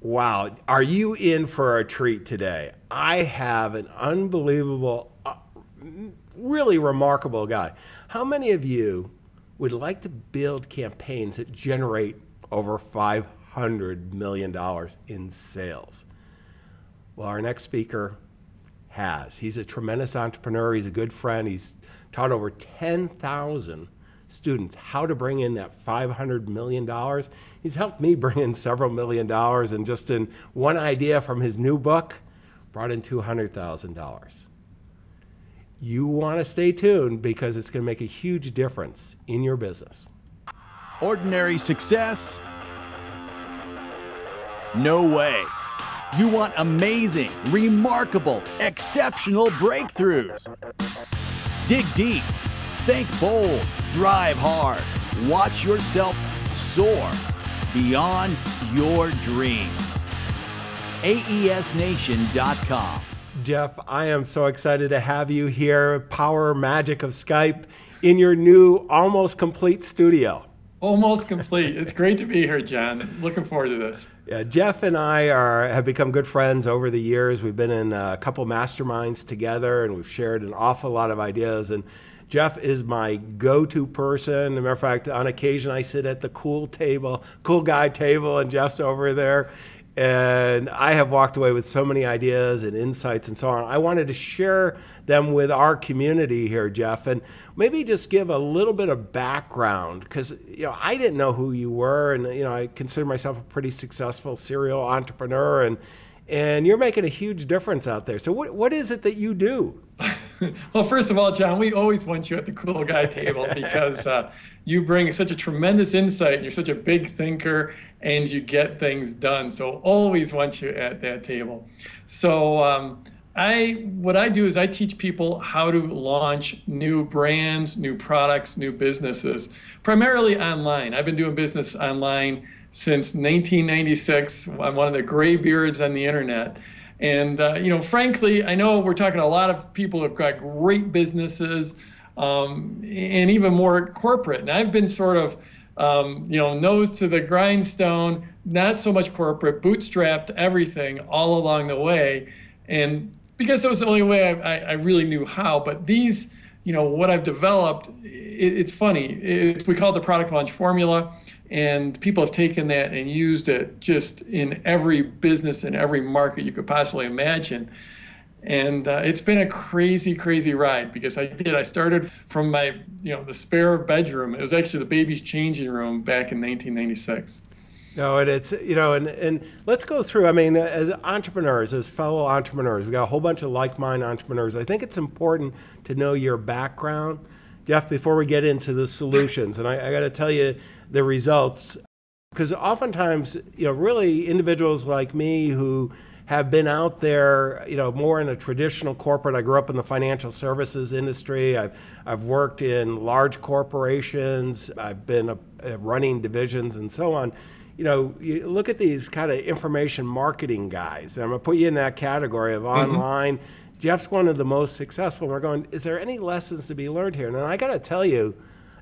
Wow. Are you in for a treat today? I have an unbelievable, uh, really remarkable guy. How many of you would like to build campaigns that generate over $500 million in sales? Well, our next speaker has. He's a tremendous entrepreneur. He's a good friend. He's taught over 10,000 students how to bring in that $500 million. He's helped me bring in several million dollars, and just in one idea from his new book, brought in $200,000. You want to stay tuned because it's going to make a huge difference in your business. Ordinary success? No way. You want amazing, remarkable, exceptional breakthroughs. Dig deep, think bold, drive hard, watch yourself soar beyond your dreams. AESNation.com. Jeff, I am so excited to have you here, power magic of Skype, in your new almost complete studio. Almost complete. It's great to be here, John. Looking forward to this. Yeah, Jeff and I are have become good friends over the years. We've been in a couple masterminds together, and we've shared an awful lot of ideas. And Jeff is my go-to person. As a matter of fact, on occasion I sit at the cool table, cool guy table, and Jeff's over there. And I have walked away with so many ideas and insights and so on. I wanted to share them with our community here, Jeff, and maybe just give a little bit of background because you know I didn't know who you were, and you know I consider myself a pretty successful serial entrepreneur, and and you're making a huge difference out there. So what what is it that you do? well, first of all, John, we always want you at the cool guy table because uh, you bring such a tremendous insight and you're such a big thinker and you get things done. So always want you at that table. So um, I what I do is I teach people how to launch new brands, new products, new businesses, primarily online. I've been doing business online since 1996. I'm one of the gray beards on the internet. And, uh, you know, frankly, I know we're talking a lot of people who've got great businesses um, and even more corporate. And I've been sort of, um, you know, nose to the grindstone, not so much corporate, bootstrapped everything all along the way. And because that was the only way I, I really knew how. But these, you know, what I've developed, it, it's funny. It, we call it the product launch formula and people have taken that and used it just in every business and every market you could possibly imagine. And uh, it's been a crazy, crazy ride because I did. I started from my, you know, the spare bedroom. It was actually the baby's changing room back in 1996. No, and it's you know, and and let's go through. I mean, as entrepreneurs, as fellow entrepreneurs, we got a whole bunch of like-minded entrepreneurs. I think it's important to know your background, Jeff, before we get into the solutions. And I, I got to tell you, the results because oftentimes you know really individuals like me who have been out there, you know, more in a traditional corporate. I grew up in the financial services industry. I've, I've worked in large corporations. I've been a, a running divisions and so on. You know, you look at these kind of information marketing guys. I'm going to put you in that category of mm-hmm. online. Mm-hmm. Jeff's one of the most successful. We're going, is there any lessons to be learned here? And I got to tell you,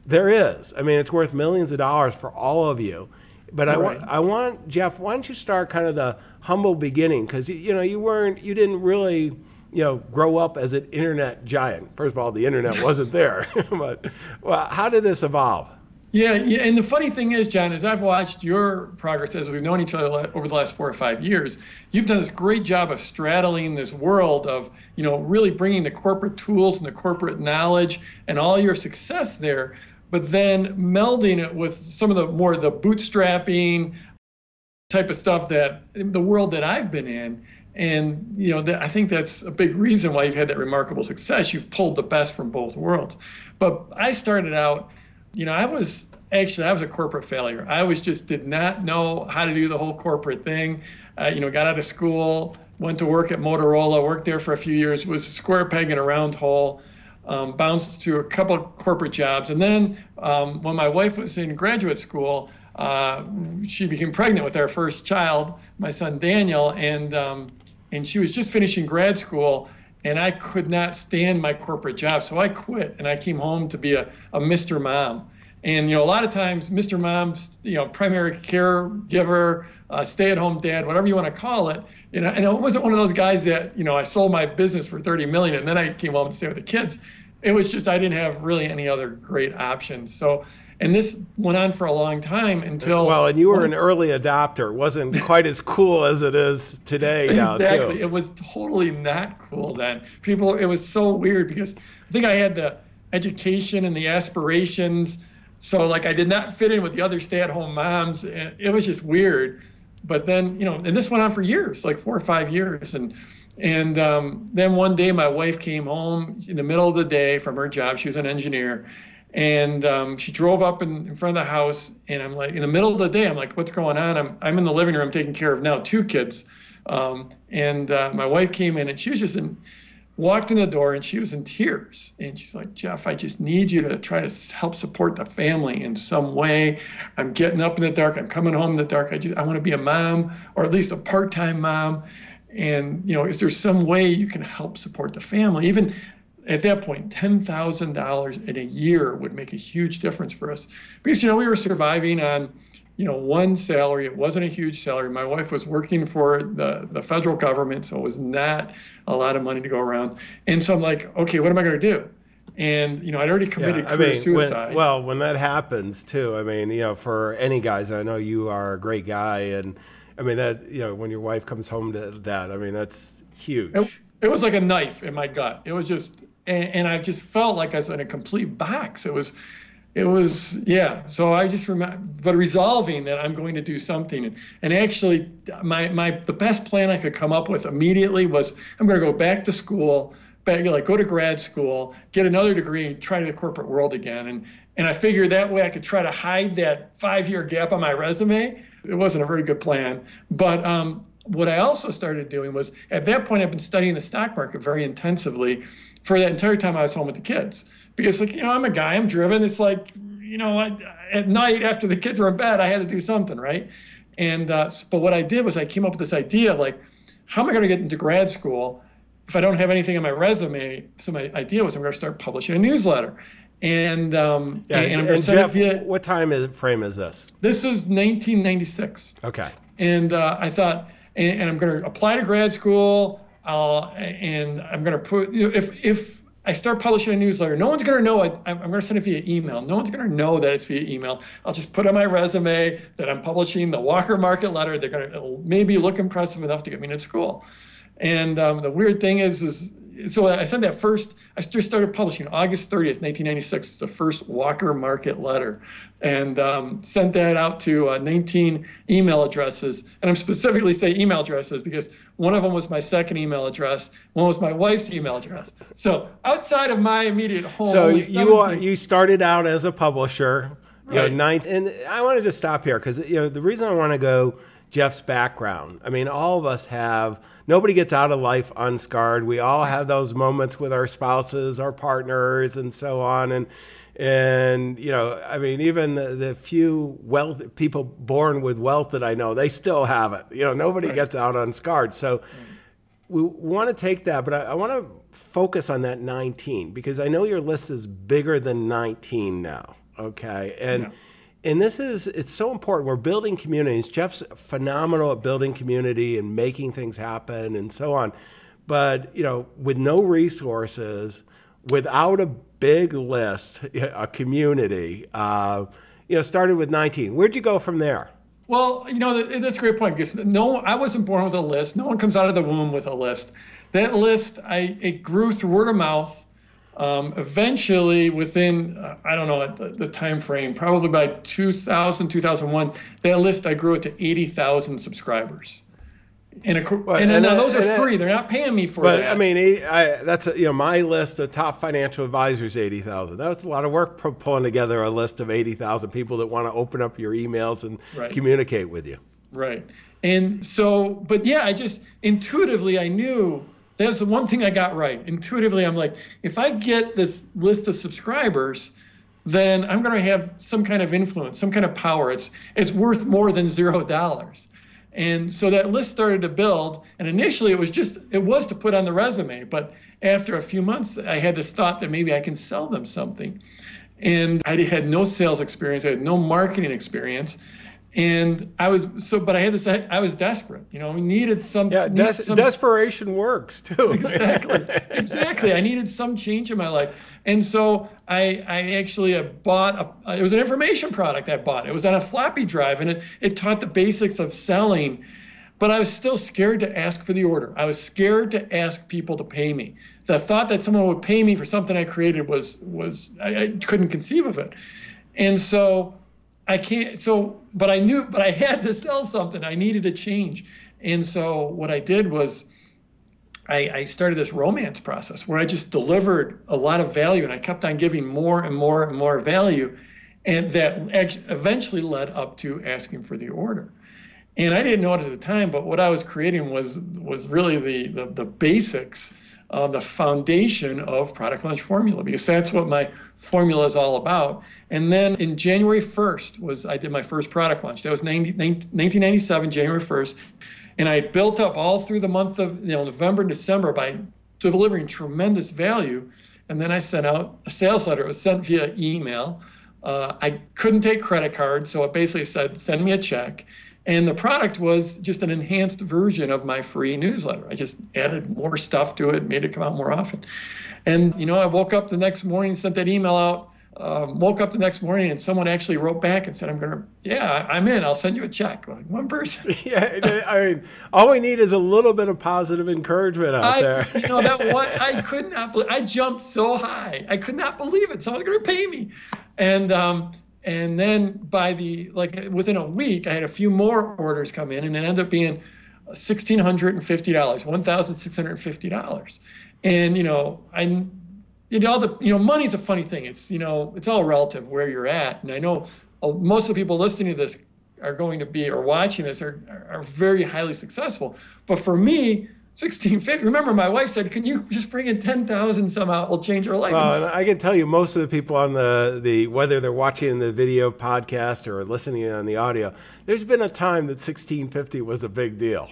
there is. I mean, it's worth millions of dollars for all of you. But right. I want, I want Jeff. Why don't you start kind of the humble beginning? Because you know you weren't, you didn't really, you know, grow up as an internet giant. First of all, the internet wasn't there. but well, how did this evolve? Yeah, yeah, and the funny thing is, John, is I've watched your progress as we've known each other over the last four or five years. You've done this great job of straddling this world of, you know, really bringing the corporate tools and the corporate knowledge and all your success there but then melding it with some of the more the bootstrapping type of stuff that the world that I've been in. And you know, that, I think that's a big reason why you've had that remarkable success. You've pulled the best from both worlds. But I started out, you know, I was actually I was a corporate failure. I was just did not know how to do the whole corporate thing. Uh, you know, got out of school, went to work at Motorola, worked there for a few years, was a square peg in a round hole um, bounced to a couple corporate jobs. And then um, when my wife was in graduate school, uh, she became pregnant with our first child, my son Daniel, and um, and she was just finishing grad school, and I could not stand my corporate job, so I quit and I came home to be a, a Mr. Mom. And you know, a lot of times, Mr. Mom's, you know, primary caregiver, uh, stay-at-home dad, whatever you want to call it, you know, and it wasn't one of those guys that, you know, I sold my business for 30 million and then I came home to stay with the kids. It was just I didn't have really any other great options. So, and this went on for a long time until well, and you were an early adopter. It wasn't quite as cool as it is today. Exactly, it was totally not cool then. People, it was so weird because I think I had the education and the aspirations. So like I did not fit in with the other stay-at-home moms. And it was just weird. But then, you know, and this went on for years, like four or five years. And and um, then one day my wife came home in the middle of the day from her job. She was an engineer. And um, she drove up in, in, front of the house, and I'm like, in the middle of the day, I'm like, what's going on? I'm, I'm in the living room taking care of now two kids. Um, and uh, my wife came in, and she was just in, walked in the door and she was in tears. And she's like, Jeff, I just need you to try to help support the family in some way. I'm getting up in the dark. I'm coming home in the dark. I just, I want to be a mom or at least a part-time mom. And, you know, is there some way you can help support the family? Even at that point, $10,000 in a year would make a huge difference for us. Because, you know, we were surviving on, you know, one salary. It wasn't a huge salary. My wife was working for the, the federal government, so it was not a lot of money to go around. And so I'm like, okay, what am I going to do? And you know, I'd already committed yeah, I mean, suicide. When, well, when that happens too, I mean, you know, for any guys, I know you are a great guy, and I mean that you know, when your wife comes home to that, I mean, that's huge. It, it was like a knife in my gut. It was just, and, and I just felt like I was in a complete box. It was it was yeah. So i just remember but resolving that i'm going to do something. And, and actually my, my the best plan i could come up with immediately was i'm going to go back to school back like go to grad school get another degree try to the corporate world again. And and i figured that way i could try to hide that five year gap on my resume. It wasn't a very good plan. But um, what i also started doing was at that point i've been studying the stock market very intensively for that entire time i was home with the kids. Because like you know i'm a guy i'm driven. It's like you know I, at night after the kids were in bed i had to do something right? And uh, but what i did was i came up with this idea like how am i going to get into grad school if i don't have anything on my resume? So my idea was i'm going to start publishing a newsletter. And um, yeah, and, and, and Jeff, via, what time is, frame is this? This is 1996 okay. And uh, i thought and, and i'm going to apply to grad school uh, and i'm going to put if if I start publishing a newsletter. No one's going to know it. I'm going to send it via email. No one's going to know that it's via email. I'll just put on my resume that I'm publishing the Walker Market Letter. They're going to maybe look impressive enough to get me into school. And um, the weird thing is, is so I sent that first, I just started publishing August 30th, 1996. It's the first Walker Market letter. And um, sent that out to uh, 19 email addresses. And I'm specifically saying email addresses because one of them was my second email address, one was my wife's email address. So outside of my immediate home. So you, you started out as a publisher. Right. You know, ninth, and I want to just stop here because you know the reason I want to go Jeff's background. I mean, all of us have nobody gets out of life unscarred. We all have those moments with our spouses, our partners, and so on. And and you know, I mean, even the, the few wealth people born with wealth that I know, they still have it. You know, nobody right. gets out unscarred. So we want to take that, but I, I want to focus on that 19 because I know your list is bigger than 19 now. Okay, and. Yeah and this is it's so important. We're building communities. Jeff's phenomenal at building community and making things happen and so on. But you know with no resources without a big list a community uh, you know started with 19 where'd you go from there? Well you know that's a great point because no i wasn't born with a list. No one comes out of the womb with a list. That list i it grew through word of mouth um, eventually, within uh, I don't know the, the, time frame, probably by 2000 2001, that list I grew it to 80,000 subscribers. And, a, well, and, and now those are free; they're not paying me for but, that. I mean, I, that's a, you know my list of top financial advisors, eighty thousand. That was a lot of work pulling together a list of eighty thousand people that want to open up your emails and right. communicate with you. Right. And so, but yeah, I just intuitively I knew that's the one thing I got right. Intuitively, I'm like, if I get this list of subscribers, then I'm going to have some kind of influence, some kind of power. It's it's worth more than zero dollars. And so that list started to build. And initially, it was just it was to put on the resume. But after a few months, I had this thought that maybe I can sell them something. and I had no sales experience. I had no marketing experience. And I was so, but I had this. I, I was desperate. You know, we needed some. Yeah, needed some- desperation works too. exactly exactly i needed some change in my life and so i i actually bought a it was an information product i bought it was on a floppy drive and it, it taught the basics of selling but i was still scared to ask for the order i was scared to ask people to pay me the thought that someone would pay me for something i created was was i, I couldn't conceive of it and so I can't. So, but I knew, but I had to sell something. I needed a change. And so, what I did was, I, I, started this romance process where I just delivered a lot of value, and I kept on giving more and more and more value, and that eventually led up to asking for the order. And I didn't know it at the time, but what I was creating was was really the the, the basics uh, the foundation of Product Launch Formula because that's what my formula is all about. And then in January 1st was I did my first product launch. That was 90, 1997, January 1st. And I built up all through the month of you know November December by delivering tremendous value. And then I sent out a sales letter. It was sent via email. Uh, I couldn't take credit cards, so it basically said, send me a check. And the product was just an enhanced version of my free newsletter. I just added more stuff to it, made it come out more often. And, you know, I woke up the next morning, sent that email out, um, woke up the next morning, and someone actually wrote back and said, I'm going to, yeah, I'm in. I'll send you a check. Like one person. yeah. I mean, all we need is a little bit of positive encouragement out I, there. you know, that one, I could not believe, I jumped so high. I could not believe it. Someone's going to pay me. And, um, and then by the like within a week, I had a few more orders come in, and it ended up being sixteen hundred and fifty dollars, one thousand six hundred and fifty dollars. And you know, I it all the you know, money's a funny thing. It's you know, it's all relative where you're at. And I know uh, most of the people listening to this are going to be or watching this are are very highly successful. But for me, 1650. Remember, my wife said, "Can you just bring in 10,000 somehow? It'll change her life." Well, I can tell you, most of the people on the the whether they're watching the video podcast or listening on the audio, there's been a time that 1650 was a big deal.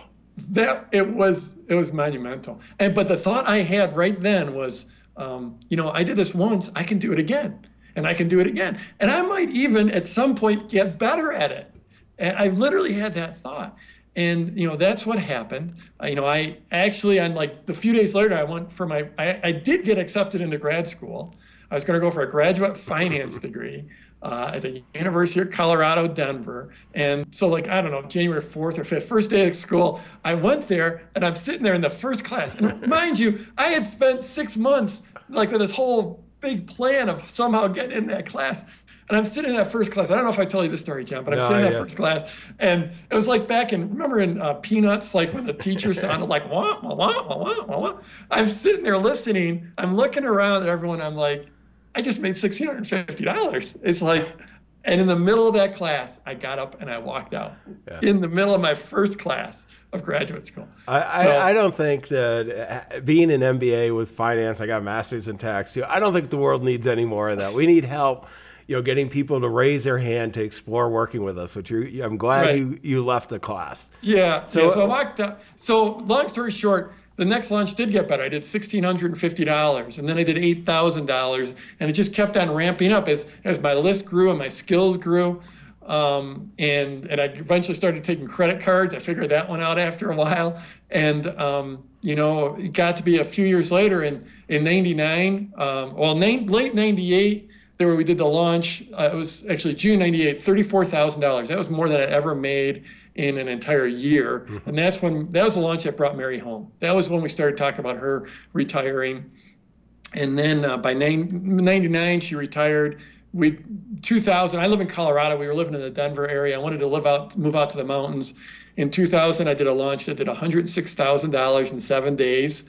That it was it was monumental. And but the thought I had right then was, um, you know, I did this once, I can do it again, and I can do it again, and I might even at some point get better at it. And I literally had that thought. And you know that's what happened. Uh, you know, I actually on like the few days later, I went for my. I, I did get accepted into grad school. I was going to go for a graduate finance degree uh, at the University of Colorado, Denver. And so, like I don't know, January fourth or fifth, first day of school, I went there, and I'm sitting there in the first class. And mind you, I had spent six months like with this whole big plan of somehow getting in that class. And I'm sitting in that first class. I don't know if I told you this story, John, but I'm No, sitting in that yeah. first class, and it was like back in remember in uh, Peanuts, like when the teacher sounded like wah wah wah wah wah wah. wah. I'm sitting there listening. I'm looking around at everyone. I'm like, I just made sixteen hundred fifty dollars. It's like, and in the middle of that class, I got up and I walked out. In the middle of my first class of graduate school. I, So- I, I don't think that uh, being an MBA with finance, I got a master's in tax too. I don't think the world needs any more of that. We need help, you know, getting people to raise their hand to explore working with us. Which you, I'm glad Right. you you left the class. Yeah. So- So, yeah, so walked out. So long story short, the next launch did get better. I did sixteen hundred and fifty dollars, and then I did eight thousand dollars, and it just kept on ramping up as as my list grew and my skills grew. Um, and and I eventually started taking credit cards. I figured that one out after a while, and um, you know, it got to be a few years later in in '99. Um, well, late '98 there where we did the launch. Uh, it was actually June '98, thirty-four thousand dollars. That was more than I ever made in an entire year, and that's when that was the launch that brought Mary home. That was when we started talking about her retiring, and then uh, by '99 she retired. We 2000. I live in Colorado. We were living in the Denver area. I wanted to live out, move out to the mountains. In 2000, I did a launch that did 106 thousand dollars in seven days.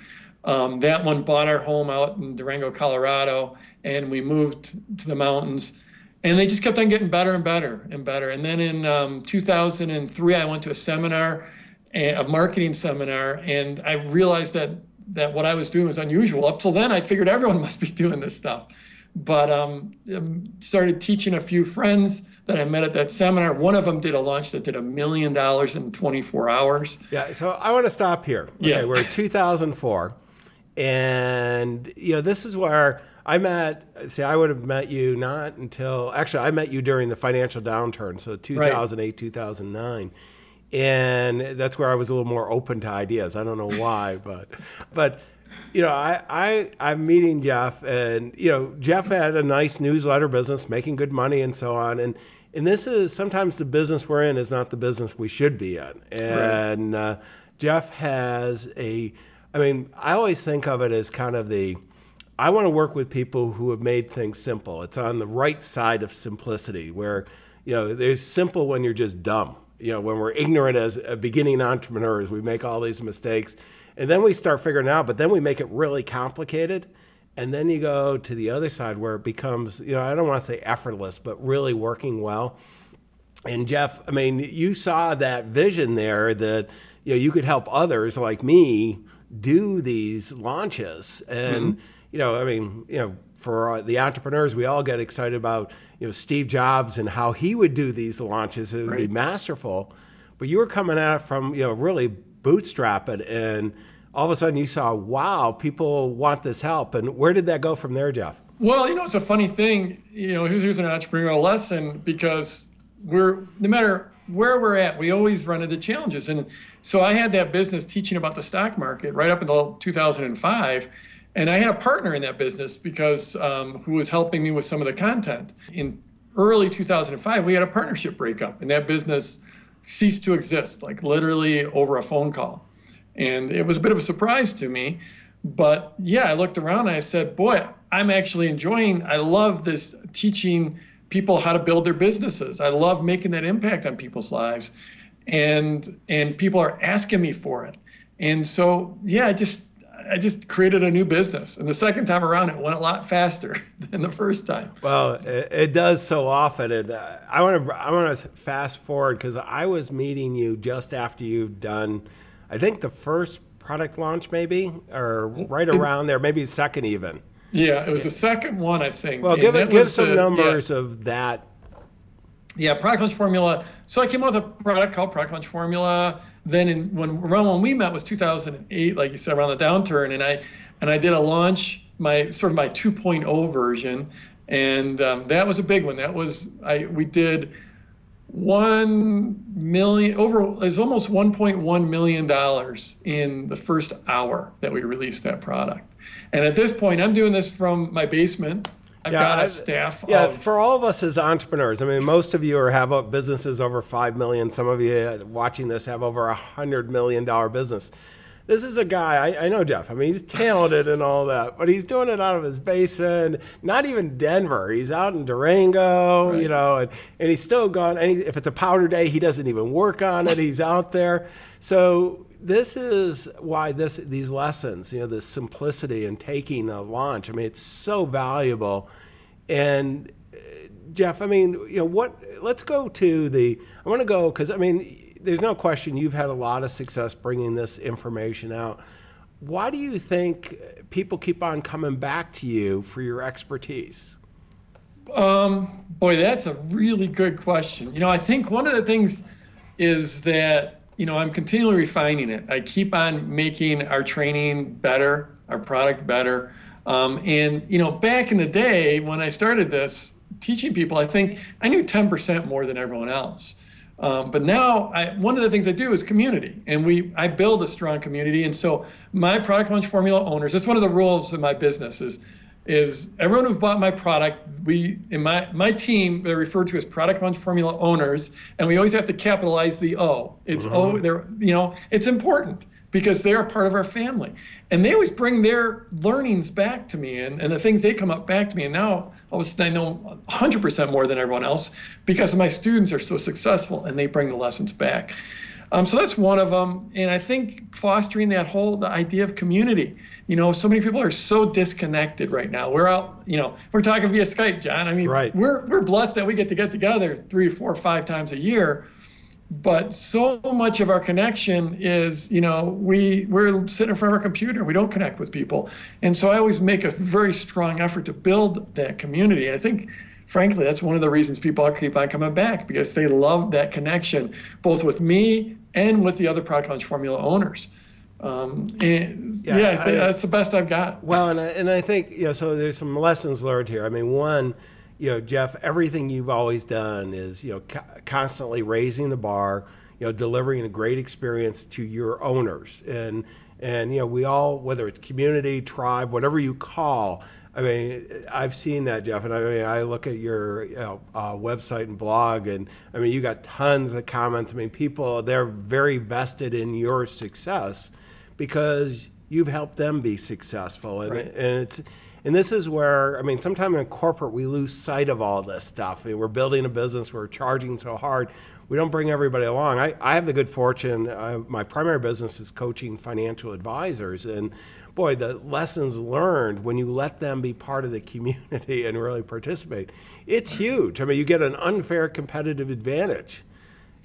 Um, that one bought our home out in Durango, Colorado, and we moved to the mountains. And they just kept on getting better and better and better. And then in um, 2003, I went to a seminar, a marketing seminar, and I realized that that what I was doing was unusual. Up till then, I figured everyone must be doing this stuff. But um, um, started teaching a few friends that I met at that seminar. One of them did a launch that did a million dollars in 24 hours. Yeah, so I want to stop here. Okay, Yeah. we're in 2004, and you know this is where I met, see, I would have met you not until, actually, I met you during the financial downturn, so 2008, 2009. And that's where I was a little more open to ideas. I don't know why, but, but, you know, I, I, I'm meeting Jeff, and, you know, Jeff had a nice newsletter business, making good money and so on. And, and this is sometimes the business we're in is not the business we should be in. And uh, Jeff has a, I mean, I always think of it as kind of the, I want to work with people who have made things simple. It's on the right side of simplicity, where you know there's simple when you're just dumb. You know, when we're ignorant as beginning entrepreneurs, we make all these mistakes, and then we start figuring out. But then we make it really complicated, and then you go to the other side where it becomes, you know, I don't want to say effortless, but really working well. And Jeff, I mean, you saw that vision there that you know you could help others like me do these launches and. Mm-hmm you know, I mean, you know, for the entrepreneurs, we all get excited about, you know, Steve Jobs and how he would do these launches. It would right. be masterful. But you were coming at it from, you know, really bootstrap it. And all of a sudden you saw, wow, people want this help. And where did that go from there, Jeff? Well, you know, it's a funny thing. You know, here's, here's an entrepreneurial lesson because we're, no matter where we're at, we always run into challenges. And so I had that business teaching about the stock market right up until 2005 and I had a partner in that business because um, who was helping me with some of the content. In early 2005, we had a partnership breakup, and that business ceased to exist, like literally over a phone call. And it was a bit of a surprise to me. But yeah, I looked around and I said, boy, I'm actually enjoying, I love this teaching people how to build their businesses. I love making that impact on people's lives. And and people are asking me for it. And so yeah, I just I just created a new business. And the second time around, it went a lot faster than the first time. Well, it, it does so often. And uh, I want to I want to fast forward because I was meeting you just after you've done, I think the first product launch, maybe, or right around there, maybe second even. Yeah, it was the second one, I think. Well, give, it, give some the, numbers yeah. of that yeah, product launch formula. So I came up with a product called product launch formula. Then in, when around when we met was 2008, like you said, around the downturn, and I and I did a launch, my sort of my 2.0 version, and um, that was a big one. That was I we did one million over is almost 1.1 million dollars in the first hour that we released that product. And at this point, I'm doing this from my basement I've yeah, got a staff. Yeah, of, for all of us as entrepreneurs, I mean, most of you are have businesses over five million. Some of you uh, watching this have over a hundred million dollar business. This is a guy I, I, know, Jeff. I mean, he's talented and all that, but he's doing it out of his basement. Not even Denver. He's out in Durango, right. you know, and, and he's still gone. And he, if it's a powder day, he doesn't even work on it. He's out there. So this is why this these lessons, you know, the simplicity and taking a launch. I mean, it's so valuable. And uh, Jeff, I mean, you know, what? Let's go to the. I want to go because I mean, there's no question you've had a lot of success bringing this information out. Why do you think people keep on coming back to you for your expertise? Um, boy, that's a really good question. You know, I think one of the things is that you know, I'm continually refining it. I keep on making our training better, our product better. Um, and, you know, back in the day when I started this, teaching people, I think I knew 10% more than everyone else. Um, but now, I, one of the things I do is community, and we I build a strong community. And so, my product launch formula owners. That's one of the rules of my business. Is is everyone who bought my product, we in my my team they're referred to as product launch formula owners, and we always have to capitalize the O. It's mm-hmm. O. They're you know it's important because they are part of our family, and they always bring their learnings back to me and, and the things they come up back to me. And now all of a sudden I know 100% more than everyone else because my students are so successful and they bring the lessons back. Um, so that's one of them. And I think fostering that whole the idea of community. You know, so many people are so disconnected right now. We're out, you know, we're talking via Skype, John. I mean, right. we're, we're blessed that we get to get together three, four, five times a year. But so much of our connection is, you know, we, we're sitting in front of our computer. We don't connect with people. And so I always make a very strong effort to build that community. And I think frankly, that's one of the reasons people keep on coming back because they love that connection, both with me and with the other product launch formula owners. Um, and yeah, Yeah, I that's the best I've got. Well, and I, and I think you know, so there's some lessons learned here. I mean, one, you know, Jeff, everything you've always done is you know co- constantly raising the bar, you know, delivering a great experience to your owners, and and you know, we all, whether it's community, tribe, whatever you call. I mean, I've seen that, Jeff, and I mean, I look at your you know, uh, website and blog, and I mean, you got tons of comments. I mean, people they're very vested in your success because you've helped them be successful, and, Right. and it's and this is where I mean, sometimes in corporate we lose sight of all this stuff. We're building a business, we're charging so hard, we don't bring everybody along. I, I have the good fortune. Uh, my primary business is coaching financial advisors, and boy, the lessons learned when you let them be part of the community and really participate, it's huge. I mean, you get an unfair competitive advantage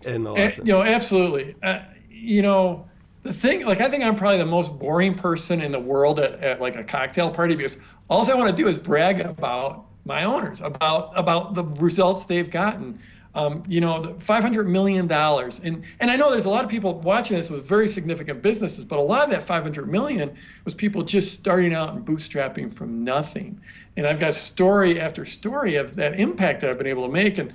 in the lessons. You know, absolutely. Uh, you know, the thing, like, I think I'm probably the most boring person in the world at, at like a cocktail party because all I want to do is brag about my owners, about about the results they've gotten. Um, you know, the 500 million dollars, and and I know there's a lot of people watching this with very significant businesses, but a lot of that 500 million was people just starting out and bootstrapping from nothing. And I've got story after story of that impact that I've been able to make, and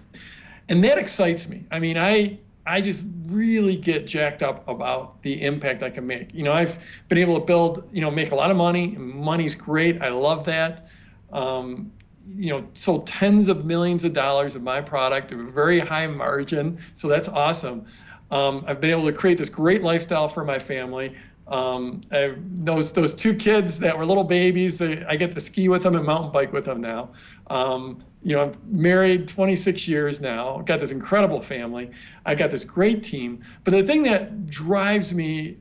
and that excites me. I mean, I I just really get jacked up about the impact I can make. You know, I've been able to build, you know, make a lot of money. Money's great. I love that. Um, you know, sold tens of millions of dollars of my product at a very high margin. So that's awesome. Um, I've been able to create this great lifestyle for my family. Um, I, those those two kids that were little babies, I, I get to ski with them and mountain bike with them now. Um, you know, I'm married 26 years now. I've got this incredible family. I've got this great team. But the thing that drives me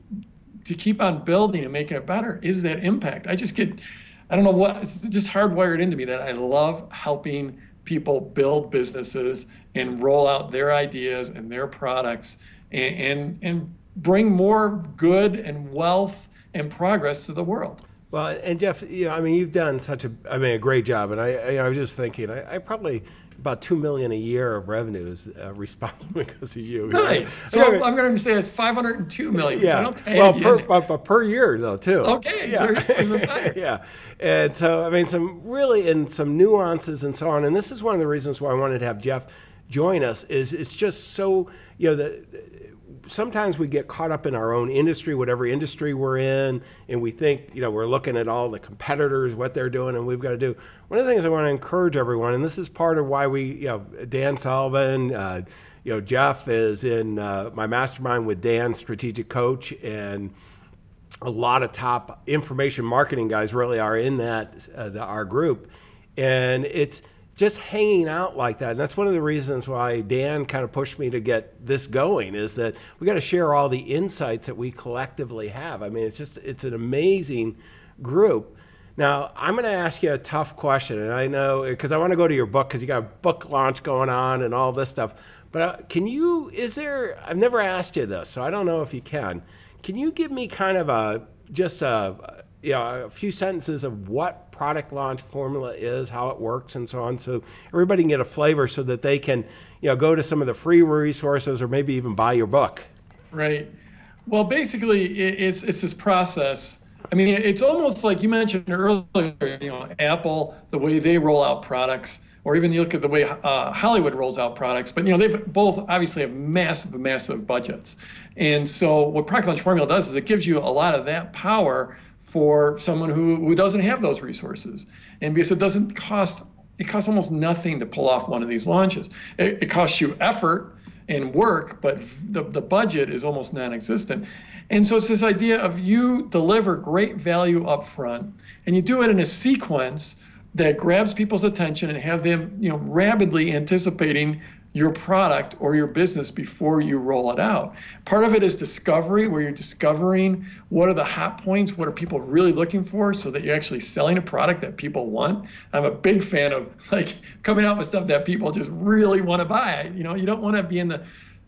to keep on building and making it better is that impact. I just get, I don't know what, it's just hardwired into me that I love helping people build businesses and roll out their ideas and their products and, and, and bring more good and wealth and progress to the world. Well, and Jeff, you know, I mean, you've done such a, I mean, a great job, and I, I, I was just thinking, I, I probably about two million a year of revenue is uh, responsible because of you. you know? Nice. So Yeah, I'm going to say it's 502 million. I yeah. Well, you per, but, but per year though too. Okay, Yeah. you're even better. yeah. And so I mean, some really and some nuances and so on. And this is one of the reasons why I wanted to have Jeff join us. Is it's just so you know the. Sometimes we get caught up in our own industry, whatever industry we're in, and we think, you know, we're looking at all the competitors, what they're doing, and we've got to do. One of the things I want to encourage everyone, and this is part of why we, you know, Dan Sullivan, uh, you know, Jeff is in uh, my mastermind with Dan, strategic coach, and a lot of top information marketing guys really are in that uh, the, our group, and it's just hanging out like that. And that's one of the reasons why Dan kind of pushed me to get this going. Is that we got to share all the insights that we collectively have. I mean, it's just it's an amazing group. Now, I'm going to ask you a tough question, and I know because I want to go to your book because you got a book launch going on and all this stuff. But uh, can you? Is there? I've never asked you this, so I don't know if you can. Can you give me kind of a just a you know a few sentences of what product launch formula is, how it works, and so on, so everybody can get a flavor, so that they can you know go to some of the free resources or maybe even buy your book. Right. Well, basically, it's it's this process. I mean, it's almost like you mentioned earlier. You know, Apple, the way they roll out products, or even you look at the way uh, Hollywood rolls out products. But you know, they've both obviously have massive, massive budgets. And so, what Product Launch Formula does is it gives you a lot of that power for someone who who doesn't have those resources, and because it doesn't cost it costs almost nothing to pull off one of these launches. It, it costs you effort and work, but the, the budget is almost non-existent. And so it's this idea of you deliver great value up front and you do it in a sequence that grabs people's attention and have them, you know, rapidly anticipating your product or your business before you roll it out. Part of it is discovery, where you're discovering what are the hot points, what are people really looking for, so that you're actually selling a product that people want. I'm a big fan of like coming out with stuff that people just really want to buy. You know, you don't want to be in the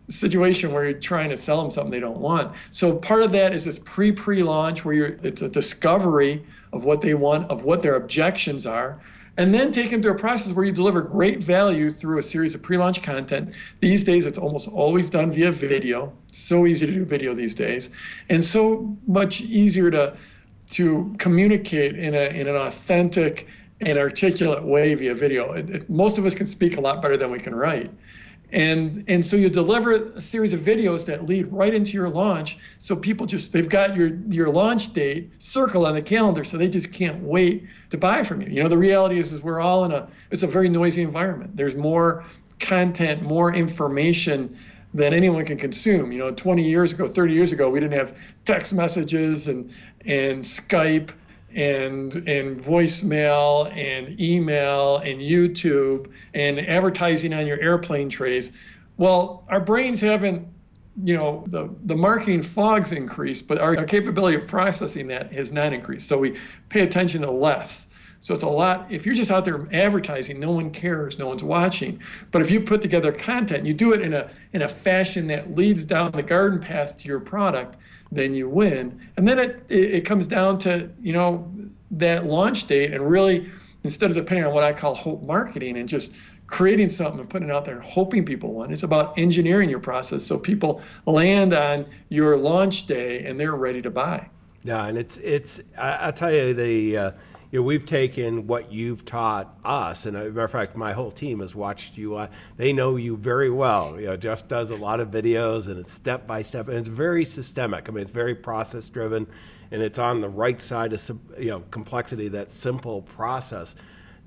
situation where you're trying to sell them something they don't want. So part of that is this pre pre launch where you're it's a discovery of what they want, of what their objections are. And then take them through a process where you deliver great value through a series of pre-launch content. These days, it's almost always done via video. So easy to do video these days, and so much easier to to communicate in a in an authentic and articulate way via video. It, it, most of us can speak a lot better than we can write. And, and so you deliver a series of videos that lead right into your launch. So people just, they've got your, your launch date circled on the calendar. So they just can't wait to buy from you. You know, the reality is, is we're all in a, it's a very noisy environment. There's more content, more information than anyone can consume. You know, 20 years ago, 30 years ago, we didn't have text messages and, and Skype and and voicemail and email and YouTube and advertising on your airplane trays. Well, our brains haven't, you know, the, the marketing fog's increased, but our, our capability of processing that has not increased. So we pay attention to less. So it's a lot. If you're just out there advertising, no one cares, no one's watching. But if you put together content, you do it in a in a fashion that leads down the garden path to your product, then you win. And then it, it, comes down to, you know, that launch date and really, instead of depending on what I call hope marketing and just creating something and putting it out there and hoping people want, it's about engineering your process so people land on your launch day and they're ready to buy. Yeah, and it's, it's I, will tell you, the, uh, you know, we've taken what you've taught us, and as a matter of fact, my whole team has watched you. Uh, they know you very well. You know, Jeff does a lot of videos, and it's step by step, and it's very systemic. I mean, it's very process driven, and it's on the right side of you know complexity. That simple process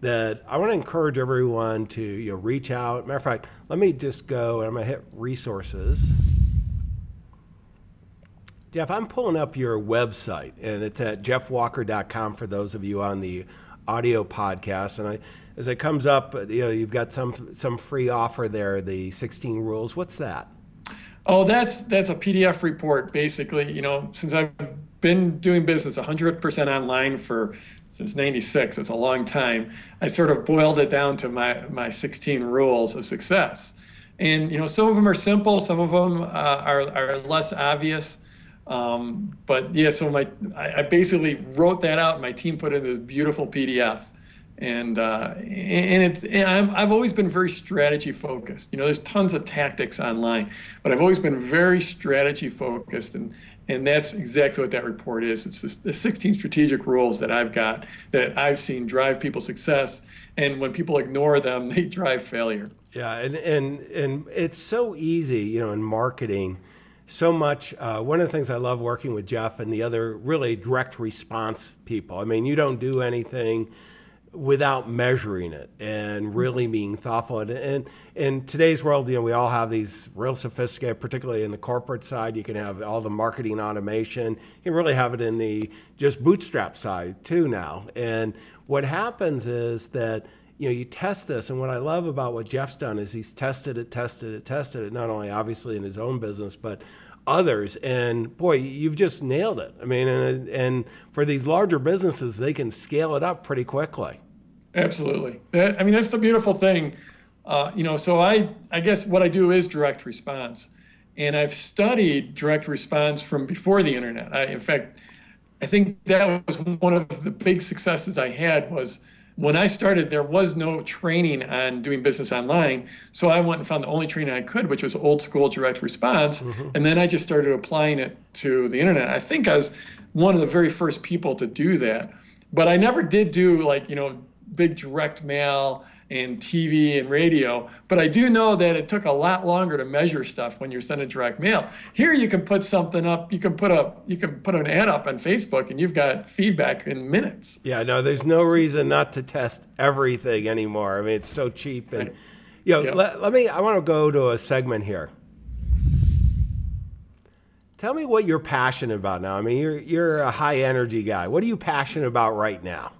that I want to encourage everyone to you know reach out. Matter of fact, let me just go. and I'm gonna hit resources. Jeff, I'm pulling up your website, and it's at jeffwalker.com for those of you on the audio podcast. And I, as it comes up, you know, you've got some some free offer there, the 16 rules. What's that? Oh, that's that's a PDF report, basically. You know, since I've been doing business 100% online for since 96 it's a long time i sort of boiled it down to my my 16 rules of success and you know some of them are simple some of them uh, are, are less obvious um, but yeah, so my I, I, basically wrote that out. My team put in this beautiful PDF, and uh, and it's and I'm, I've always been very strategy focused. You know, there's tons of tactics online, but I've always been very strategy focused, and and that's exactly what that report is. It's the 16 strategic rules that I've got that I've seen drive people success, and when people ignore them, they drive failure. Yeah, and and and it's so easy, you know, in marketing so much. Uh, one of the things I love working with Jeff and the other really direct response people. I mean, you don't do anything without measuring it and really being thoughtful. And, and in today's world, you know, we all have these real sophisticated, particularly in the corporate side, you can have all the marketing automation. You can really have it in the just bootstrap side too now. And what happens is that you know, you test this, and what I love about what Jeff's done is he's tested it, tested it, tested it, not only obviously in his own business, but others. And boy, you've just nailed it. I mean, and, and for these larger businesses, they can scale it up pretty quickly. Absolutely. I mean, that's the beautiful thing. Uh, you know, so I, I guess what I do is direct response. And I've studied direct response from before the internet. I, in fact, I think that was one of the big successes I had was when I started, there was no training on doing business online. So I went and found the only training I could, which was old school direct response. Mm-hmm. And then I just started applying it to the internet. I think I was one of the very first people to do that. But I never did do like, you know, big direct mail and TV and radio. But I do know that it took a lot longer to measure stuff when you're sending direct mail. Here you can put something up, you can put a you can put an ad up on Facebook and you've got feedback in minutes. Yeah, no, there's no reason not to test everything anymore. I mean, it's so cheap and you know, let, let me I want to go to a segment here. Tell me what you're passionate about now. I mean, you're you're a high energy guy. What are you passionate about right now?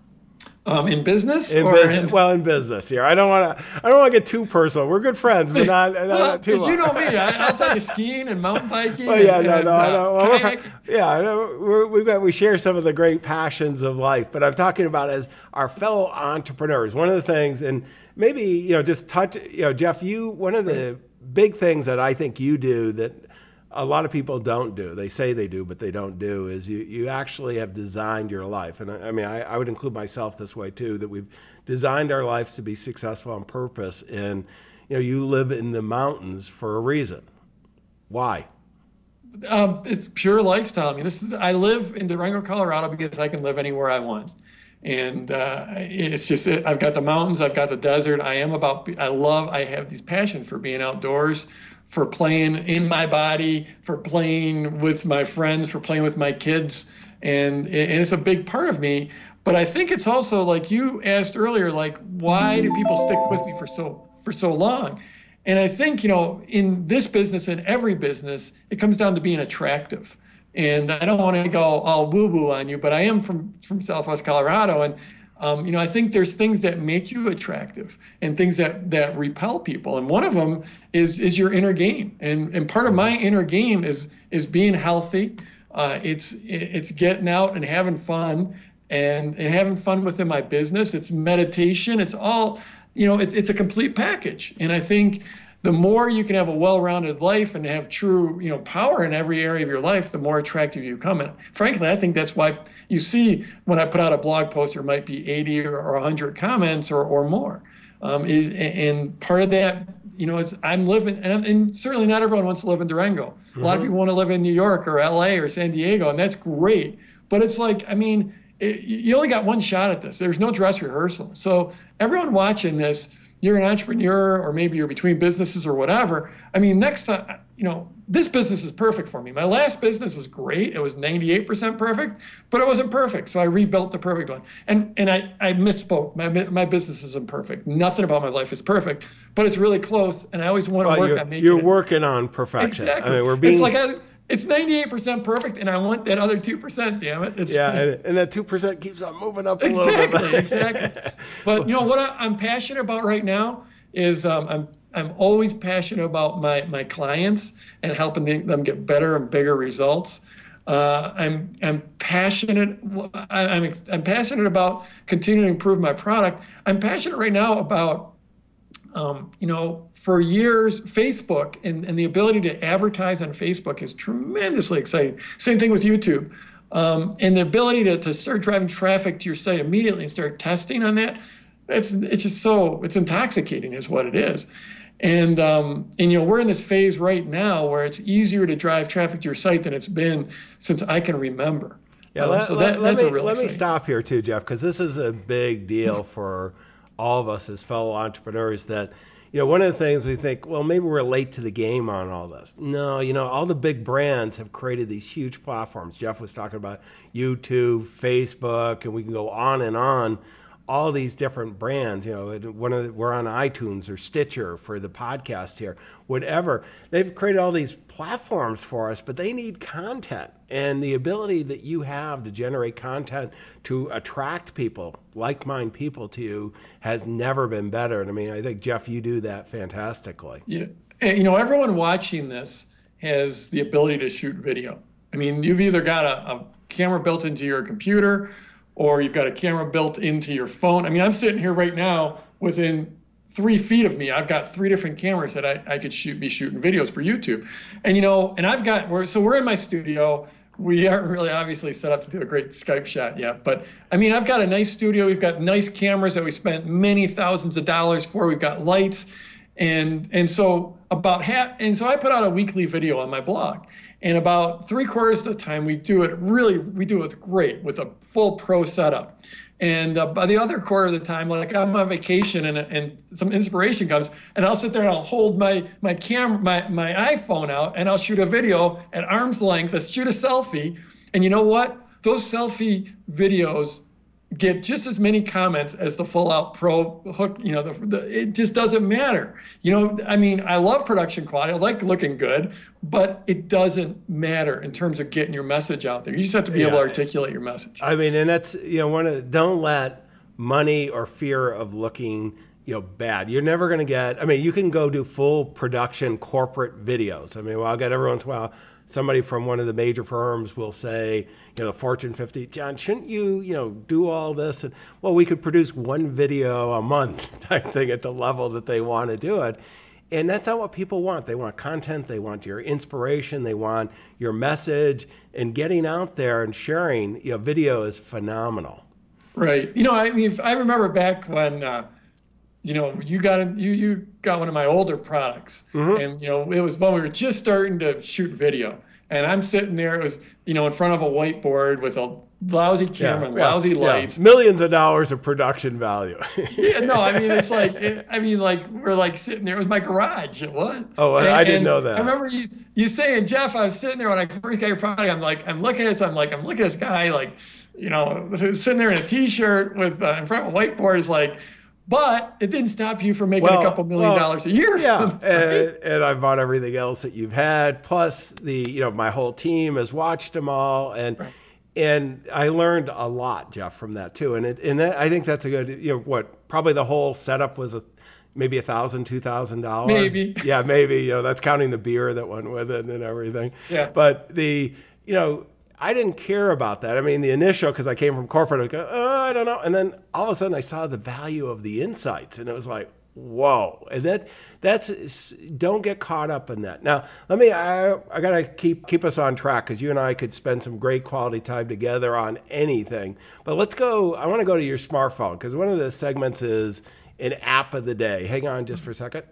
Um, in business, in business, in... well, in business here. I don't want to. I don't want to get too personal. We're good friends, but not, well, not too. Because you know me, I, will tell you skiing and mountain biking. Oh yeah, and, no, and, no, uh, no. Well, yeah, we got we share some of the great passions of life, but I'm talking about as our fellow entrepreneurs. One of the things, and maybe you know, just touch. You know, Jeff, you one of the big things that I think you do that a lot of people don't do. They say they do, but they don't do. Is you, you actually have designed your life, and I, I mean I, I would include myself this way too. That we've designed our lives to be successful on purpose, and you know you live in the mountains for a reason. Why? Um, it's pure lifestyle. I mean, this is I live in Durango, Colorado, because I can live anywhere I want, and uh, it's just I've got the mountains, I've got the desert. I am about. I love. I have these passions for being outdoors, for playing in my body, for playing with my friends, for playing with my kids, and and it's a big part of me. But I think it's also like you asked earlier, like why do people stick with me for so for so long? And I think, you know, in this business and every business, it comes down to being attractive. And I don't want to go all woo woo on you, but I am from, from Southwest Colorado. And, um, you know, I think there's things that make you attractive and things that, that repel people. And one of them is, is your inner game. And, and part of my inner game is, is being healthy. Uh, it's, it's getting out and having fun and, and having fun within my business. It's meditation. It's all, you know, it's, it's a complete package. And I think the more you can have a well-rounded life and have true, you know, power in every area of your life, the more attractive you come. And frankly, I think that's why you see when I put out a blog post, there might be 80 or 100 comments or, or more. Um, is, and part of that, you know, is I'm living, and, and certainly not everyone wants to live in Durango. Mm-hmm. A lot of people want to live in New York or LA or San Diego, and that's great. But it's like, I mean, it, you only got one shot at this. There's no dress rehearsal. So everyone watching this, you're an entrepreneur or maybe you're between businesses or whatever. I mean, next time, you know, this business is perfect for me. My last business was great. It was 98% perfect, but it wasn't perfect. So I rebuilt the perfect one. And and I, I misspoke. My, my business isn't perfect. Nothing about my life is perfect, but it's really close. And I always want to well, work on making You're it. working on perfection. Exactly. I mean, we're being... It's like I, it's 98% perfect, and I want that other 2%, damn it. It's, yeah, and, and that 2% keeps on moving up a exactly, little bit. exactly. But you know what I, am passionate about right now is um, I'm, I'm always passionate about my, my clients and helping them get better and bigger results. Uh, I'm, I'm passionate. I'm, I'm passionate about continuing to improve my product. I'm passionate right now about um, you know, for years, Facebook and, and the ability to advertise on Facebook is tremendously exciting. Same thing with YouTube. Um, and the ability to, to start driving traffic to your site immediately and start testing on that, it's, it's just so, it's intoxicating is what it is. And, um, and, you know, we're in this phase right now where it's easier to drive traffic to your site than it's been since I can remember. Yeah, um, let, so that, let, let me, let me stop here too, Jeff, because this is a big deal for all of us as fellow entrepreneurs that you know one of the things we think well maybe we're late to the game on all this. No you know all the big brands have created these huge platforms. Jeff was talking about youtube facebook and we can go on and on all these different brands. You know, one of the, we're on iTunes or Stitcher for the podcast here, whatever. They've created all these platforms for us, but they need content and the ability that you have to generate content to attract people, like-minded people to you, has never been better. And I mean, I think Jeff, you do that fantastically. Yeah, you know, everyone watching this has the ability to shoot video. I mean, you've either got a, a camera built into your computer or you've got a camera built into your phone. I mean, I'm sitting here right now within three feet of me. I've got three different cameras that I, I could shoot, be shooting videos for YouTube. And, you know, and I've got, we're, so we're in my studio. We aren't really obviously set up to do a great Skype shot yet, but I mean, I've got a nice studio. We've got nice cameras that we spent many thousands of dollars for. We've got lights. And, and so about half, and so I put out a weekly video on my blog. And about three quarters of the time, we do it really, we do it great with a full pro setup. And uh, by the other quarter of the time, like I'm on vacation and, and some inspiration comes, and I'll sit there and I'll hold my my camera, my my iPhone out, and I'll shoot a video at arm's length, Let's shoot a selfie. And you know what? Those selfie videos get just as many comments as the full out pro hook you know the, the, it just doesn't matter. You know i mean i love production quality i like looking good but it doesn't matter in terms of getting your message out there. You just have to be yeah. able to articulate your message. I mean and that's you know one of the, don't let money or fear of looking you know bad. You're never going to get i mean you can go do full production corporate videos. I mean well i'll get every once in a while somebody from one of the major firms will say, you know, Fortune 50, John, shouldn't you, you know, do all this? And well, we could produce one video a month type thing at the level that they want to do it. And that's not what people want. They want content, they want your inspiration, they want your message, and getting out there and sharing you know, video is phenomenal. Right. You know, I mean, I remember back when, uh, you know, you got a, you you got one of my older products, Mm-hmm. and you know, it was when we were just starting to shoot video, and I'm sitting there, it was you know, in front of a whiteboard with a lousy camera Yeah, lousy yeah. lights. Millions of dollars of production value. Yeah, no, I mean it's like it, I mean like we're like sitting there. It was my garage. What? Oh, I- I didn't know that. I remember you you saying Jeff. I was sitting there when I first got your product. I'm like I'm looking at this. I'm like I'm looking at this guy like you know who's sitting there in a t-shirt with uh, in front of a whiteboard. Is like, but it didn't stop you from making a couple million well, dollars a year. yeah, it, and, and I bought everything else that you've had. Plus, the you know my whole team has watched them all, and and I learned a lot, Jeff, from that too. And it, and that, I think that's a good you know what probably the whole setup was a maybe a thousand, two thousand dollars. Maybe. yeah, maybe you know that's counting the beer that went with it and everything. Yeah. but the you know. I didn't care about that. I mean, the initial, because I came from corporate, I go, oh, I don't know. And then all of a sudden I saw the value of the insights, and it was like, whoa. And that that's don't get caught up in that. Now let me i, I gotta keep keep us on track because you and i could spend some great quality time together on anything. But let's go i want to go to your smartphone because one of the segments is an app of the day. Hang on just for a second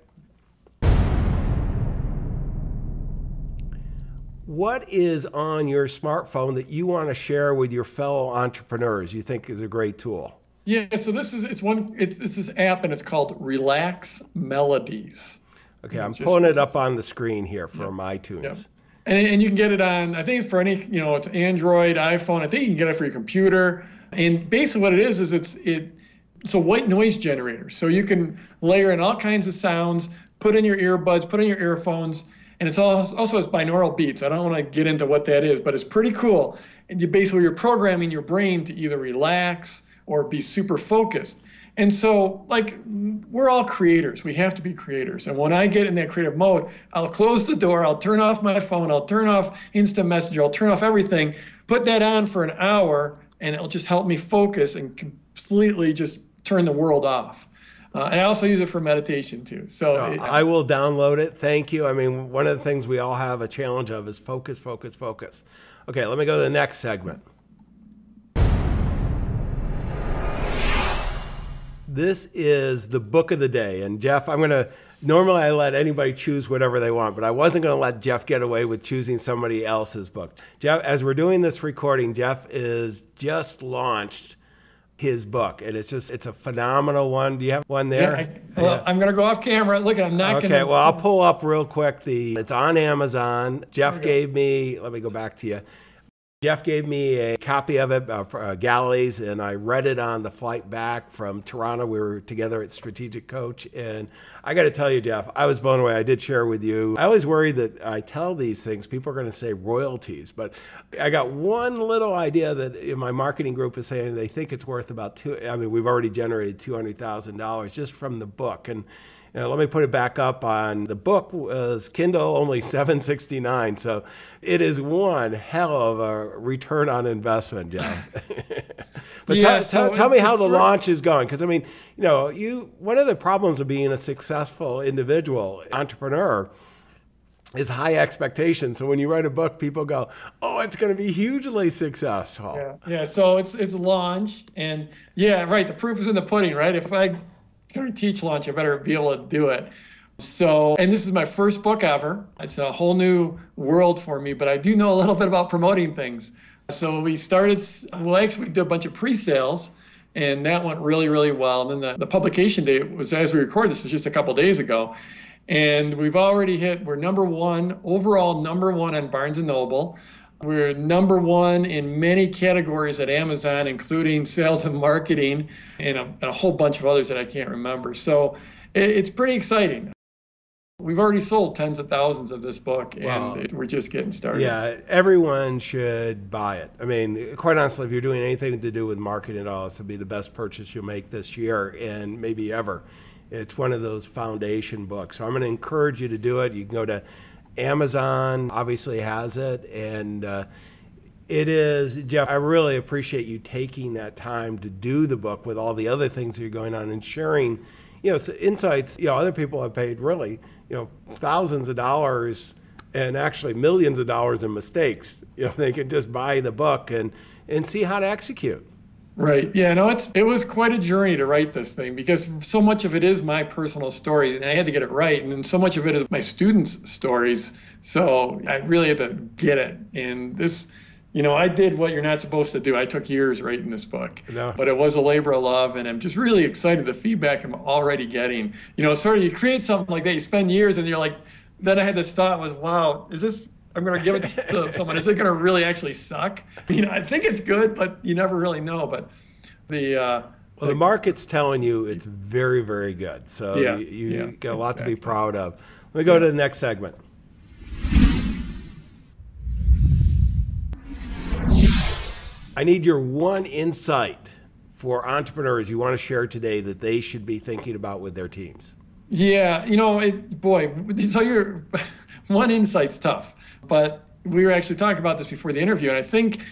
what is on your smartphone that you want to share with your fellow entrepreneurs you think is a great tool Yeah. So this is it's one it's it's this app and it's called Relax Melodies. okay i'm Just- pulling it up on the screen here from itunes And, and you can get it on, I think it's for any, you know, it's Android, iPhone. I think you can get it for your computer. And basically what it is, is it's, it, it's a white noise generator. So you can layer in all kinds of sounds, put in your earbuds, put in your earphones, and it's also, has binaural beats. I don't want to get into what that is, but it's pretty cool. And you basically, you're programming your brain to either relax or be super focused. And so, like, we're all creators. We have to be creators. And when I get in that creative mode, I'll close the door, I'll turn off my phone, I'll turn off instant messenger, I'll turn off everything, put that on for an hour, and it'll just help me focus and completely just turn the world off. Uh, and I also use it for meditation too. So, it- I will download it. Thank you. I mean, one of the things we all have a challenge of is focus, focus, focus. Okay, let me go to the next segment. This is the book of the day. And Jeff, I'm going to normally I let anybody choose whatever they want, but I wasn't going to let Jeff get away with choosing somebody else's book. Jeff, as we're doing this recording, Jeff is just launched his book, and it's just it's a phenomenal one. Do you have one yeah, there? I, well, I'm going to go off camera. Look, at I'm not going Okay, well, I'll pull up real quick. The it's on Amazon. Jeff gave me. Let me go back to you. Jeff gave me a copy of it, uh, uh, Galleys, and I read it on the flight back from Toronto. We were together at Strategic Coach, and I got to tell you, Jeff, I was blown away. I did share with you. I always worry that I tell these things, people are going to say royalties, but I got one little idea that in my marketing group is saying they think it's worth about two. I mean, we've already generated two hundred thousand dollars just from the book, and you know, let me put it back up on the book was Kindle only 769 so it is one hell of a return on investment Jeff. but Yeah, tell, so tell, tell me how the sort of- launch is going because I mean you know you one of the problems of being a successful individual entrepreneur is high expectations so when you write a book people go oh it's going to be hugely successful Yeah, yeah. So it's it's launch, and yeah, right. The proof is in the pudding, right? If I going to teach launch, I better be able to do it. So, and this is my first book ever. It's a whole new world for me, but I do know a little bit about promoting things. So we started. Well, actually, we did a bunch of pre-sales, and that went really, really well. And then the, the publication date was as we record this was just a couple days ago, and we've already hit. We're number one overall, number one on Barnes and Noble. We're number one in many categories at Amazon, including sales and marketing, and a, and a whole bunch of others that I can't remember. So it, it's pretty exciting. We've already sold tens of thousands of this book, and Wow. we're just getting started. Yeah, everyone should buy it. I mean, quite honestly, if you're doing anything to do with marketing at all, this will be the best purchase you'll make this year and maybe ever. It's one of those foundation books. So I'm going to encourage you to do it. You can go to Amazon, obviously has it, and uh, it is, Jeff, I really appreciate you taking that time to do the book with all the other things that are going on and sharing, you know, so insights, you know, other people have paid really, you know, thousands of dollars and actually millions of dollars in mistakes. You know, they could just buy the book and, and see how to execute. Right. Yeah. No, it's it was quite a journey to write this thing because so much of it is my personal story, and I had to get it right, and then so much of it is my students' stories. So I really had to get it. And this, you know, I did what you're not supposed to do. I took years writing this book, No. but it was a labor of love, and I'm just really excited. The feedback I'm already getting. You know, sort of you create something like that, you spend years, and you're like, then I had this thought was, wow, is this I'm going to give it to someone. Is it going to really actually suck? You know, I think it's good, but you never really know. But the uh, Well, the market's telling you it's very, very good. So Yeah, you, you yeah, got a lot to be proud of. Let me go to the next segment. I need your one insight for entrepreneurs you want to share today that they should be thinking about with their teams. yeah, you know, it, boy. So you're one insight's tough, but we were actually talking about this before the interview, and I think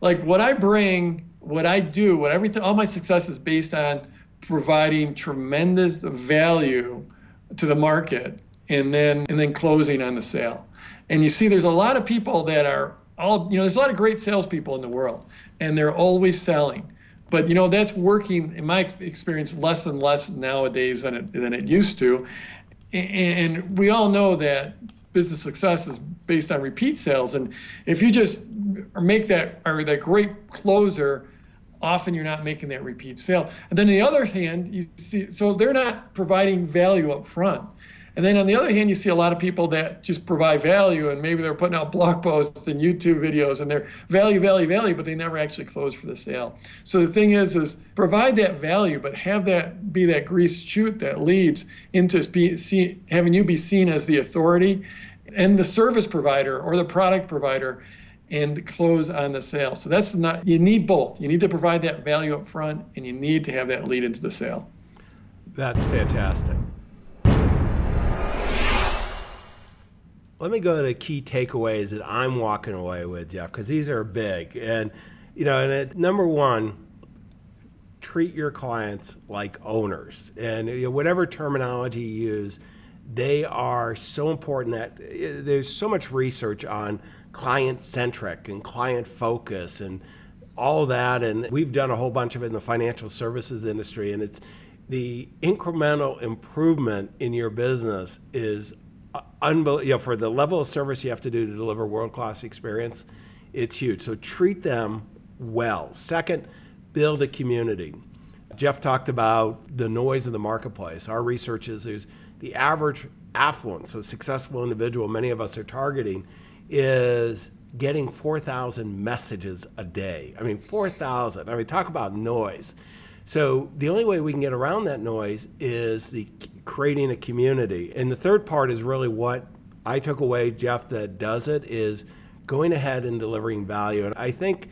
like what I bring, what I do, what everything, all my success is based on providing tremendous value to the market and then and then closing on the sale. And you see, there's a lot of people that are all you know. There's a lot of great salespeople in the world, and they're always selling. But you know that's working in my experience less and less nowadays than it than it used to. And we all know that business success is based on repeat sales. And if you just make that or that great closer, often you're not making that repeat sale. And then on the other hand, you see so they're not providing value up front. And then on the other hand, you see a lot of people that just provide value and maybe they're putting out blog posts and YouTube videos and they're value, value, value, but they never actually close for the sale. So the thing is, is provide that value, but have that be that grease chute that leads into spe- see, having you be seen as the authority and the service provider or the product provider and close on the sale. So that's not, you need both. You need to provide that value up front and you need to have that lead into the sale. That's fantastic. Let me go to the key takeaways that I'm walking away with, Jeff, because these are big. And, you know, and it, number one, treat your clients like owners. And you know, whatever terminology you use, they are so important that uh, there's so much research on client centric and client focus and all that. And we've done a whole bunch of it in the financial services industry. And it's the incremental improvement in your business is You know, for the level of service you have to do to deliver world class experience, it's huge. So treat them well. Second, build a community. Jeff talked about the noise of the marketplace. Our research is there's the average affluent, a successful individual many of us are targeting, is getting 4,000 messages a day. I mean, 4,000. I mean, talk about noise. So the only way we can get around that noise is the creating a community. And the third part is really what I took away, Jeff, that does it is going ahead and delivering value. And I think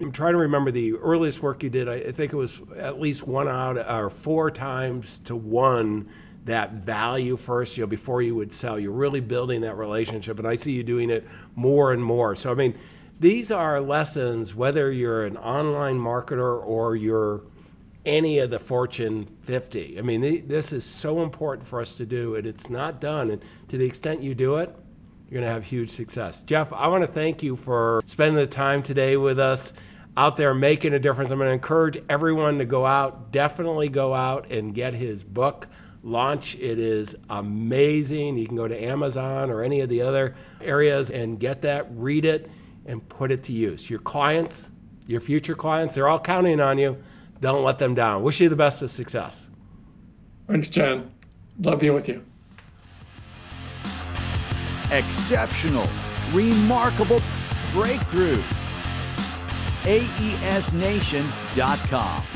I'm trying to remember the earliest work you did. I think it was at least one out or four times to one that value first, you know, before you would sell. You're really building that relationship. And I see you doing it more and more. So, I mean, these are lessons, whether you're an online marketer or you're any of the Fortune 50. I mean, th- this is so important for us to do, and it's not done. And to the extent you do it, you're going to have huge success. Jeff, I want to thank you for spending the time today with us out there making a difference. I'm going to encourage everyone to go out, definitely go out and get his book. Launch. It is amazing. You can go to Amazon or any of the other areas and get that, read it, and put it to use. Your clients, your future clients, they're all counting on you. Don't let them down. Wish you the best of success. Thanks, Jen. Love being with you. Exceptional, remarkable breakthrough. AESNation.com.